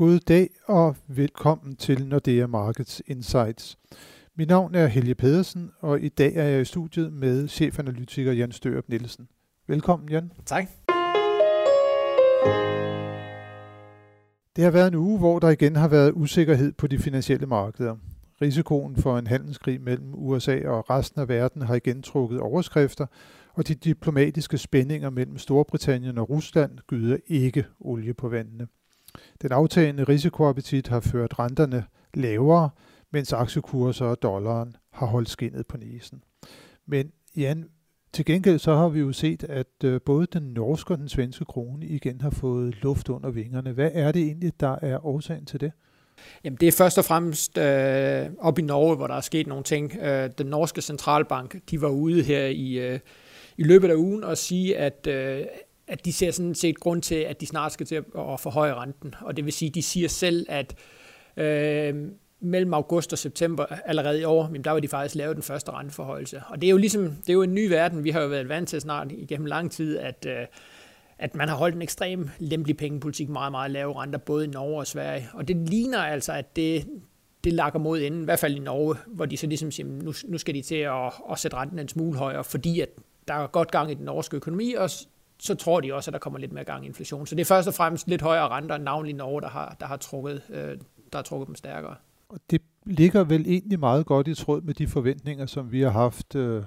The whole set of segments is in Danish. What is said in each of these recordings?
God dag og velkommen til Nordea Markets Insights. Mit navn er Helge Pedersen, og i dag er jeg i studiet med chefanalytiker Jan Størup Nielsen. Velkommen, Jan. Tak. Det har været en uge, hvor der igen har været usikkerhed på de finansielle markeder. Risikoen for en handelskrig mellem USA og resten af verden har igen trukket overskrifter, og de diplomatiske spændinger mellem Storbritannien og Rusland gyder ikke olie på vandene. Den aftagende risikoappetit har ført renterne lavere, mens aktiekurser og dollaren har holdt skinnet på næsen. Men Jan, til gengæld så har vi jo set, at øh, både den norske og den svenske krone igen har fået luft under vingerne. Hvad er det egentlig, der er årsagen til det? Jamen, det er først og fremmest øh, op i Norge, hvor der er sket nogle ting. Øh, den norske centralbank, de var ude her i, øh, i løbet af ugen og sige, at, øh, at de ser sådan set grund til, at de snart skal til at, forhøje renten. Og det vil sige, at de siger selv, at øh, mellem august og september allerede i år, men der var de faktisk lavet den første renteforhøjelse. Og det er jo ligesom, det er jo en ny verden. Vi har jo været vant til snart igennem lang tid, at, øh, at man har holdt en ekstrem lempelig pengepolitik, meget, meget lave renter, både i Norge og Sverige. Og det ligner altså, at det, det lakker mod enden, i hvert fald i Norge, hvor de så ligesom siger, nu, nu skal de til at, at sætte renten en smule højere, fordi at der er godt gang i den norske økonomi, og så tror de også, at der kommer lidt mere gang i inflation. Så det er først og fremmest lidt højere renter end navnlig Norge, der har, der har, trukket, øh, der har trukket dem stærkere. Og det ligger vel egentlig meget godt i tråd med de forventninger, som vi har haft, øh,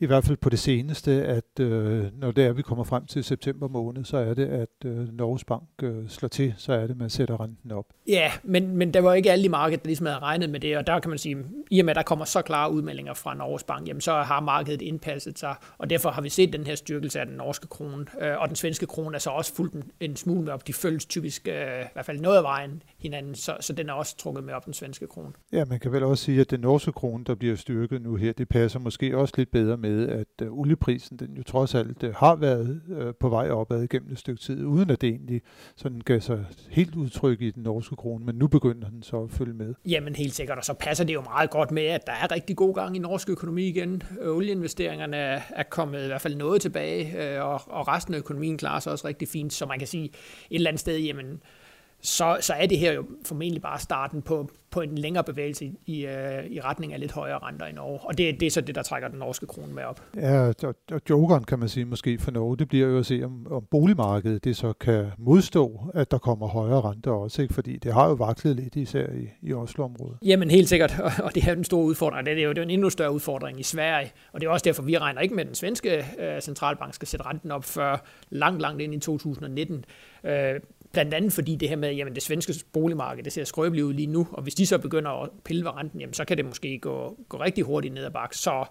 i hvert fald på det seneste, at øh, når det er, vi kommer frem til september måned, så er det, at øh, Norges Bank øh, slår til, så er det, man sætter renten op. Ja, men, men der var ikke alle i markedet, der ligesom havde regnet med det, og der kan man sige, i og med, at der kommer så klare udmeldinger fra Norges Bank, jamen så har markedet indpasset sig, og derfor har vi set den her styrkelse af den norske krone, øh, og den svenske krone er så også fuldt en, en smule med op. De følges typisk, øh, i hvert fald noget af vejen hinanden, så, så den er også trukket med op, den svenske krone. Ja, man kan vel også sige, at den norske krone, der bliver styrket nu her, det passer måske også lidt bedre med, at øh, olieprisen, den jo trods alt øh, har været øh, på vej opad gennem et stykke tid, uden at det egentlig sådan gav sig helt udtryk i den norske krone, men nu begynder den så at følge med. Jamen helt sikkert, og så passer det jo meget godt med, at der er rigtig god gang i norsk økonomi igen. Olieinvesteringerne er kommet i hvert fald noget tilbage, og, og resten af økonomien klarer sig også rigtig fint, så man kan sige et eller andet sted, jamen så, så er det her jo formentlig bare starten på, på en længere bevægelse i, i, øh, i retning af lidt højere renter i Norge. Og det, det er så det, der trækker den norske krone med op. Ja, og, og jokeren kan man sige måske for Norge, det bliver jo at se, om, om boligmarkedet det så kan modstå, at der kommer højere renter også, ikke? fordi det har jo vaklet lidt især i, i Oslo-området. Jamen helt sikkert, og det er den store udfordring. Det er jo, det er en endnu større udfordring i Sverige, og det er også derfor, vi regner ikke med, at den svenske øh, centralbank skal sætte renten op før langt, langt ind i 2019. Øh, Blandt andet fordi det her med, jamen det svenske boligmarked, det ser skrøbeligt ud lige nu, og hvis de så begynder at pille ved renten, jamen så kan det måske gå, gå rigtig hurtigt ned ad bakke. Så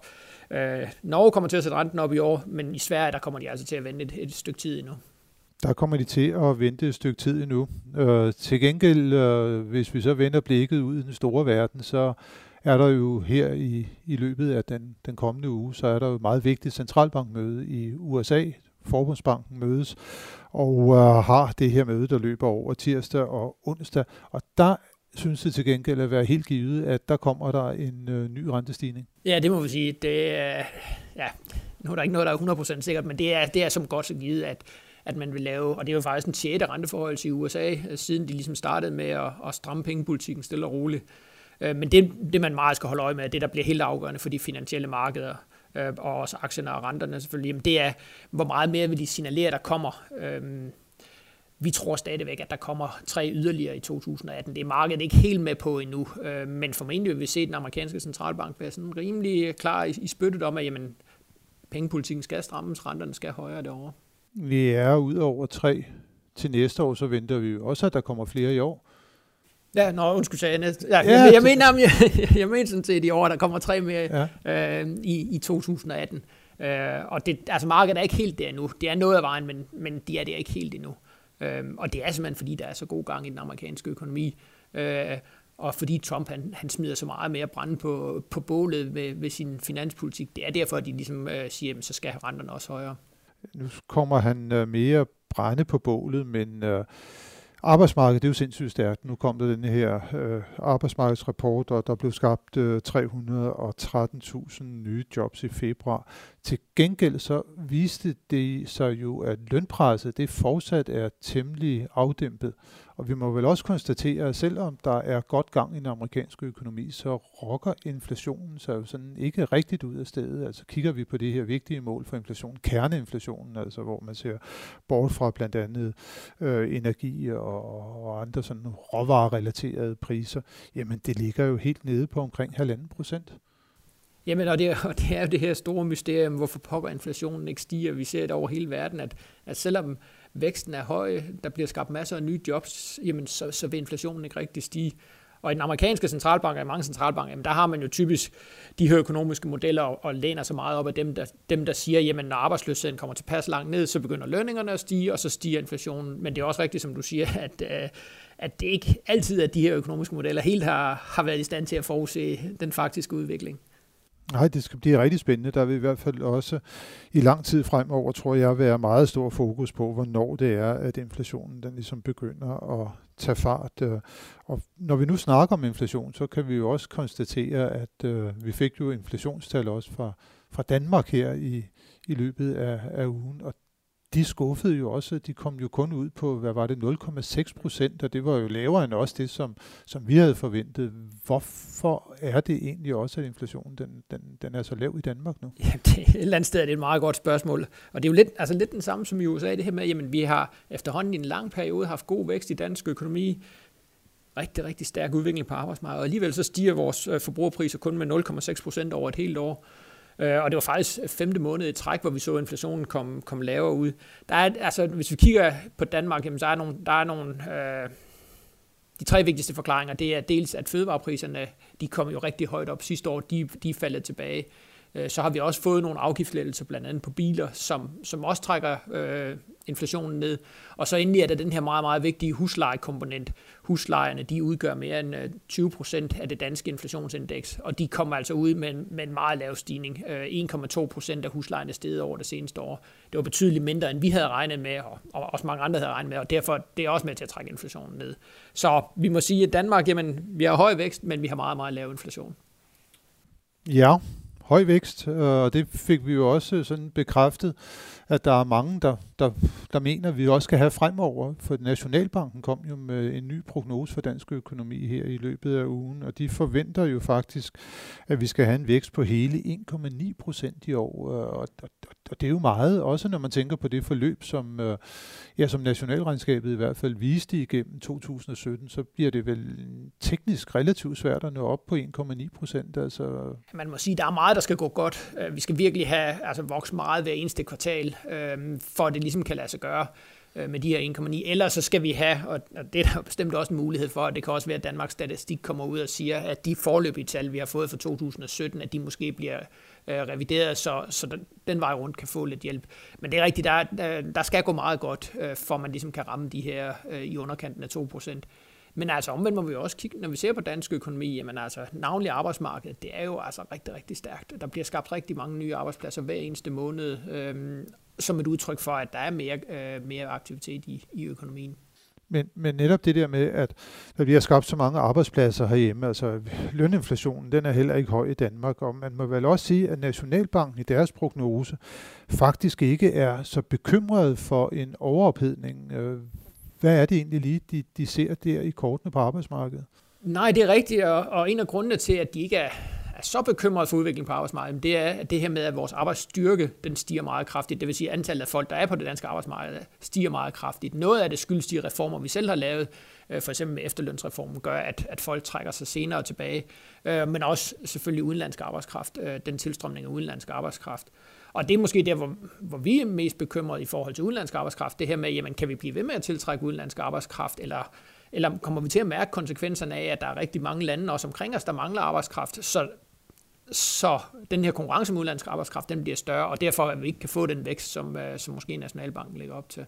øh, Norge kommer til at sætte renten op i år, men i Sverige, der kommer de altså til at vente et, et stykke tid endnu. Der kommer de til at vente et stykke tid endnu. Øh, til gengæld, øh, hvis vi så vender blikket ud i den store verden, så er der jo her i, i løbet af den, den kommende uge, så er der jo et meget vigtigt centralbankmøde i USA. Forbundsbanken mødes, og øh, har det her møde, der løber over tirsdag og onsdag. Og der synes det til gengæld at være helt givet, at der kommer der en øh, ny rentestigning. Ja, det må vi sige. Det er, ja, nu er der ikke noget, der er 100% sikkert, men det er, det er som godt så givet, at, at man vil lave, og det er jo faktisk en sjette renteforhold i USA, øh, siden de ligesom startede med at, at stramme pengepolitikken stille og roligt. Øh, men det, det, man meget skal holde øje med, det der bliver helt afgørende for de finansielle markeder, øh, og også aktierne og renterne selvfølgelig, jamen det er, hvor meget mere vil de signalere, der kommer. Øh, vi tror stadigvæk, at der kommer tre yderligere i 2018. Det er markedet ikke helt med på endnu, øh, men formentlig vil vi se den amerikanske centralbank være sådan rimelig klar i, i spyttet om, at jamen, pengepolitikken skal strammes, renterne skal højere derovre. Vi er ud over tre til næste år, så venter vi også, at der kommer flere i år. Ja, nå, undskyld, sagde jeg næste. Ja, ja, jeg, jeg, mener, jeg, jeg mener sådan set i år, der kommer tre mere ja. øh, i, i 2018. Øh, og det, altså markedet er ikke helt der endnu. Det er noget af vejen, men, men de er det ikke helt endnu. Øh, og det er simpelthen, fordi der er så god gang i den amerikanske økonomi. Øh, og fordi Trump han, han smider så meget mere brænde på, på bålet med, med sin finanspolitik. Det er derfor, at de ligesom øh, siger, at så skal renterne også højere. Nu kommer han øh, mere brænde på bålet, men øh, Arbejdsmarkedet det er jo sindssygt stærkt. Nu kom der den her øh, arbejdsmarkedsrapport, og der blev skabt øh, 313.000 nye jobs i februar. Til gengæld så viste det sig jo, at lønpresset det fortsat er temmelig afdæmpet. Og vi må vel også konstatere, at selvom der er godt gang i den amerikanske økonomi, så rokker inflationen sig jo sådan ikke rigtigt ud af stedet. Altså kigger vi på det her vigtige mål for inflation, kerneinflationen, altså hvor man ser bort fra blandt andet øh, energi og, og andre sådan råvarerelaterede priser, jamen det ligger jo helt nede på omkring halvanden procent. Jamen, og det, og det er jo det her store mysterium, hvorfor pokker inflationen ikke stiger. Vi ser det over hele verden, at, at selvom væksten er høj, der bliver skabt masser af nye jobs, jamen, så, så vil inflationen ikke rigtig stige. Og i den amerikanske centralbank og i mange centralbanker, jamen, der har man jo typisk de her økonomiske modeller og, og læner så meget op af dem, der, dem, der siger, jamen når arbejdsløsheden kommer tilpas langt ned, så begynder lønningerne at stige, og så stiger inflationen. Men det er også rigtigt, som du siger, at, øh, at det ikke altid er, at de her økonomiske modeller helt har, har været i stand til at forudse den faktiske udvikling. Nej, det skal blive rigtig spændende. Der vil i hvert fald også i lang tid fremover, tror jeg, være meget stor fokus på, hvornår det er, at inflationen den ligesom begynder at tage fart. Øh, og når vi nu snakker om inflation, så kan vi jo også konstatere, at øh, vi fik jo inflationstal også fra, fra Danmark her i, i løbet af, af ugen, og de skuffede jo også, de kom jo kun ud på, hvad var det, 0,6 procent, og det var jo lavere end også det, som, som vi havde forventet. Hvorfor er det egentlig også, at inflationen den, den, den er så lav i Danmark nu? Ja, det, et eller andet sted er det et meget godt spørgsmål, og det er jo lidt, altså lidt den samme som i USA, det her med, jamen vi har efterhånden i en lang periode haft god vækst i dansk økonomi, rigtig, rigtig stærk udvikling på arbejdsmarkedet, og alligevel så stiger vores øh, forbrugerpriser kun med 0,6 procent over et helt år. Øh, og det var faktisk femte måned i træk, hvor vi så inflationen komme kom lavere ud. Der er, altså, hvis vi kigger på Danmark, jamen, så er nogle, der er nogle, øh, de tre vigtigste forklaringer, det er dels, at fødevarepriserne, de kom jo rigtig højt op sidste år, de, de er faldet tilbage. Øh, så har vi også fået nogle afgiftslettelser, blandt andet på biler, som, som også trækker øh, inflationen ned. Og så endelig er der den her meget, meget vigtige huslejekomponent. Huslejerne, de udgør mere end øh, 20 procent af det danske inflationsindeks, og de kommer altså ud med en, med en meget lav stigning. Øh, 1,2 procent af huslejerne steget over det seneste år. Det var betydeligt mindre, end vi havde regnet med, og, og også mange andre havde regnet med, og derfor det er også med til at trække inflationen ned. Så vi må sige, at Danmark, jamen, vi har høj vækst, men vi har meget, meget lav inflation. Ja, høj vækst, øh, og det fik vi jo også sådan bekræftet, at der er mange, der, der, der mener, at vi også skal have fremover, for Nationalbanken kom jo med en ny prognose for dansk økonomi her i løbet af ugen, og de forventer jo faktisk, at vi skal have en vækst på hele 1,9 procent i år, øh, og, og, og det er jo meget, også når man tænker på det forløb, som, øh, ja, som nationalregnskabet i hvert fald viste igennem 2017, så bliver det vel teknisk relativt svært at nå op på 1,9 procent. Altså. Man må sige, at der er meget, der skal gå godt. Øh, vi skal virkelig have altså, vokse meget hver eneste kvartal, øh, for at det ligesom kan lade sig gøre øh, med de her 1,9. Ellers så skal vi have, og det er der bestemt også en mulighed for, at det kan også være, at Danmarks Statistik kommer ud og siger, at de forløbige tal, vi har fået for 2017, at de måske bliver øh, revideret, så, så den, den vej rundt kan få lidt hjælp. Men det er rigtigt, der, der, øh, der skal gå meget godt, øh, for man ligesom kan ramme de her øh, i underkanten af 2%. Men altså omvendt må vi også kigge, når vi ser på dansk økonomi, jamen altså navnlig arbejdsmarkedet, det er jo altså rigtig, rigtig stærkt. Der bliver skabt rigtig mange nye arbejdspladser hver eneste måned, øhm, som et udtryk for, at der er mere, øh, mere aktivitet i, i økonomien. Men, men netop det der med, at der bliver skabt så mange arbejdspladser herhjemme, altså løninflationen, den er heller ikke høj i Danmark, og man må vel også sige, at Nationalbanken i deres prognose faktisk ikke er så bekymret for en overophedning. Øh, hvad er det egentlig lige, de, de ser der i kortene på arbejdsmarkedet? Nej, det er rigtigt, og, og en af grundene til, at de ikke er, er så bekymret for udviklingen på arbejdsmarkedet, det er at det her med, at vores arbejdsstyrke den stiger meget kraftigt. Det vil sige, at antallet af folk, der er på det danske arbejdsmarked, stiger meget kraftigt. Noget af det skyldes de reformer, vi selv har lavet, øh, for eksempel med efterlønsreformen, gør, at, at folk trækker sig senere tilbage, øh, men også selvfølgelig udenlandsk arbejdskraft, øh, den tilstrømning af udenlandsk arbejdskraft. Og det er måske der, hvor, hvor vi er mest bekymrede i forhold til udenlandsk arbejdskraft, det her med, jamen, kan vi blive ved med at tiltrække udenlandsk arbejdskraft, eller eller kommer vi til at mærke konsekvenserne af, at der er rigtig mange lande også omkring os, der mangler arbejdskraft, så så den her konkurrence med udenlandsk arbejdskraft, den bliver større, og derfor at vi ikke kan få den vækst, som, øh, som måske Nationalbanken lægger op til.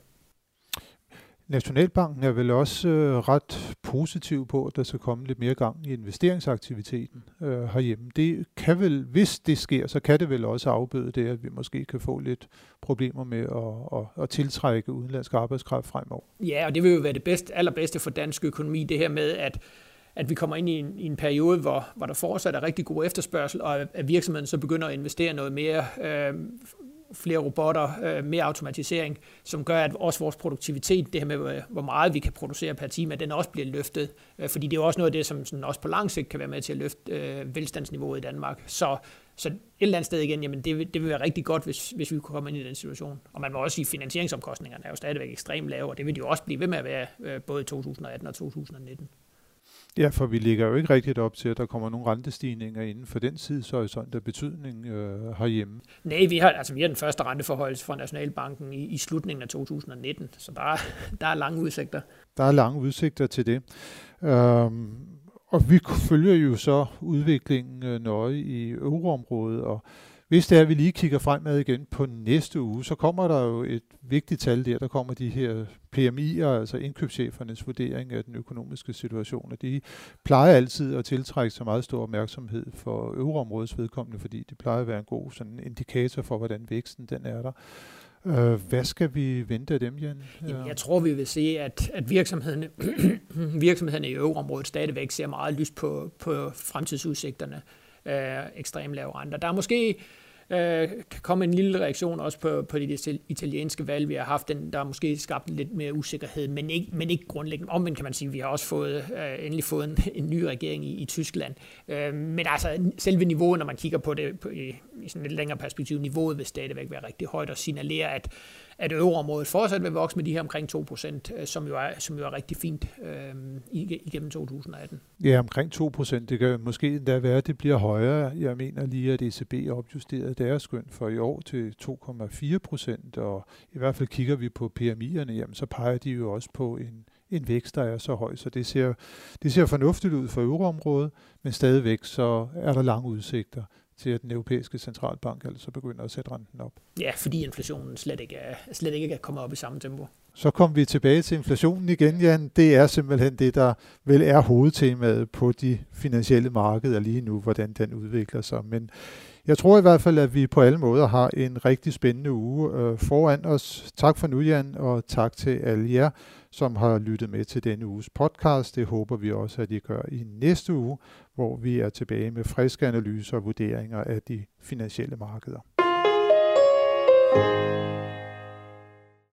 Nationalbanken er vel også øh, ret positiv på, at der skal komme lidt mere gang i investeringsaktiviteten øh, herhjemme. Det kan vel, hvis det sker, så kan det vel også afbøde det, at vi måske kan få lidt problemer med at, at, at tiltrække udenlandsk arbejdskraft fremover. Ja, og det vil jo være det bedste, allerbedste for dansk økonomi, det her med, at at vi kommer ind i en, i en periode, hvor, hvor der fortsat er rigtig god efterspørgsel, og at virksomheden så begynder at investere noget mere. Øh, flere robotter, øh, mere automatisering, som gør, at også vores produktivitet, det her med, øh, hvor meget vi kan producere per time, at den også bliver løftet. Øh, fordi det er jo også noget af det, som sådan også på lang sigt kan være med til at løfte øh, velstandsniveauet i Danmark. Så, så et eller andet sted igen, jamen det, det vil være rigtig godt, hvis, hvis vi kunne komme ind i den situation. Og man må også sige, at finansieringsomkostningerne er jo stadigvæk ekstremt lave, og det vil de jo også blive ved med at være øh, både i 2018 og 2019. Ja, for vi ligger jo ikke rigtigt op til, at der kommer nogle rentestigninger inden for den tidshorisont af betydning øh, herhjemme. Nej, vi har, altså, vi har den første renteforhold fra Nationalbanken i, i slutningen af 2019, så der er, der er lange udsigter. Der er lange udsigter til det. Øhm, og vi følger jo så udviklingen øh, nøje i euroområdet, og hvis det er, at vi lige kigger fremad igen på næste uge, så kommer der jo et vigtigt tal der. Der kommer de her PMI'er, altså indkøbschefernes vurdering af den økonomiske situation. Og de plejer altid at tiltrække så meget stor opmærksomhed for euroområdets vedkommende, fordi de plejer at være en god sådan indikator for, hvordan væksten den er der. Øh, hvad skal vi vente af dem, Jan? Jamen, jeg tror, vi vil se, at, at virksomhederne, virksomhederne i euroområdet stadigvæk ser meget lyst på, på fremtidsudsigterne øh, ekstremt lave renter. Der er måske øh, kan komme en lille reaktion også på, på det italienske valg, vi har haft. Den, der har måske skabt lidt mere usikkerhed, men ikke, men ikke grundlæggende. Omvendt kan man sige, at vi har også fået, øh, endelig fået en, en ny regering i, i Tyskland. Øh, men altså selve niveauet, når man kigger på det på, i, i sådan et længere perspektiv, niveauet vil stadigvæk være rigtig højt og signalere, at at euroområdet fortsat vil vokse med de her omkring 2%, øh, som jo er, som jo er rigtig fint øh, igennem 2018. Ja, omkring 2%. Det kan måske endda være, at det bliver højere. Jeg mener lige, at ECB opjusterede deres skøn for i år til 2,4%, og i hvert fald kigger vi på PMI'erne, jamen så peger de jo også på en, en vækst, der er så høj. Så det ser, det ser fornuftigt ud for euroområdet, men stadigvæk så er der lange udsigter til, at den europæiske centralbank altså begynder at sætte renten op. Ja, fordi inflationen slet ikke er, slet ikke er kommet op i samme tempo. Så kom vi tilbage til inflationen igen, Jan. Det er simpelthen det, der vel er hovedtemaet på de finansielle markeder lige nu, hvordan den udvikler sig. Men jeg tror i hvert fald, at vi på alle måder har en rigtig spændende uge øh, foran os. Tak for nu, Jan, og tak til alle jer, som har lyttet med til denne uges podcast. Det håber vi også, at I gør i næste uge, hvor vi er tilbage med friske analyser og vurderinger af de finansielle markeder. thank you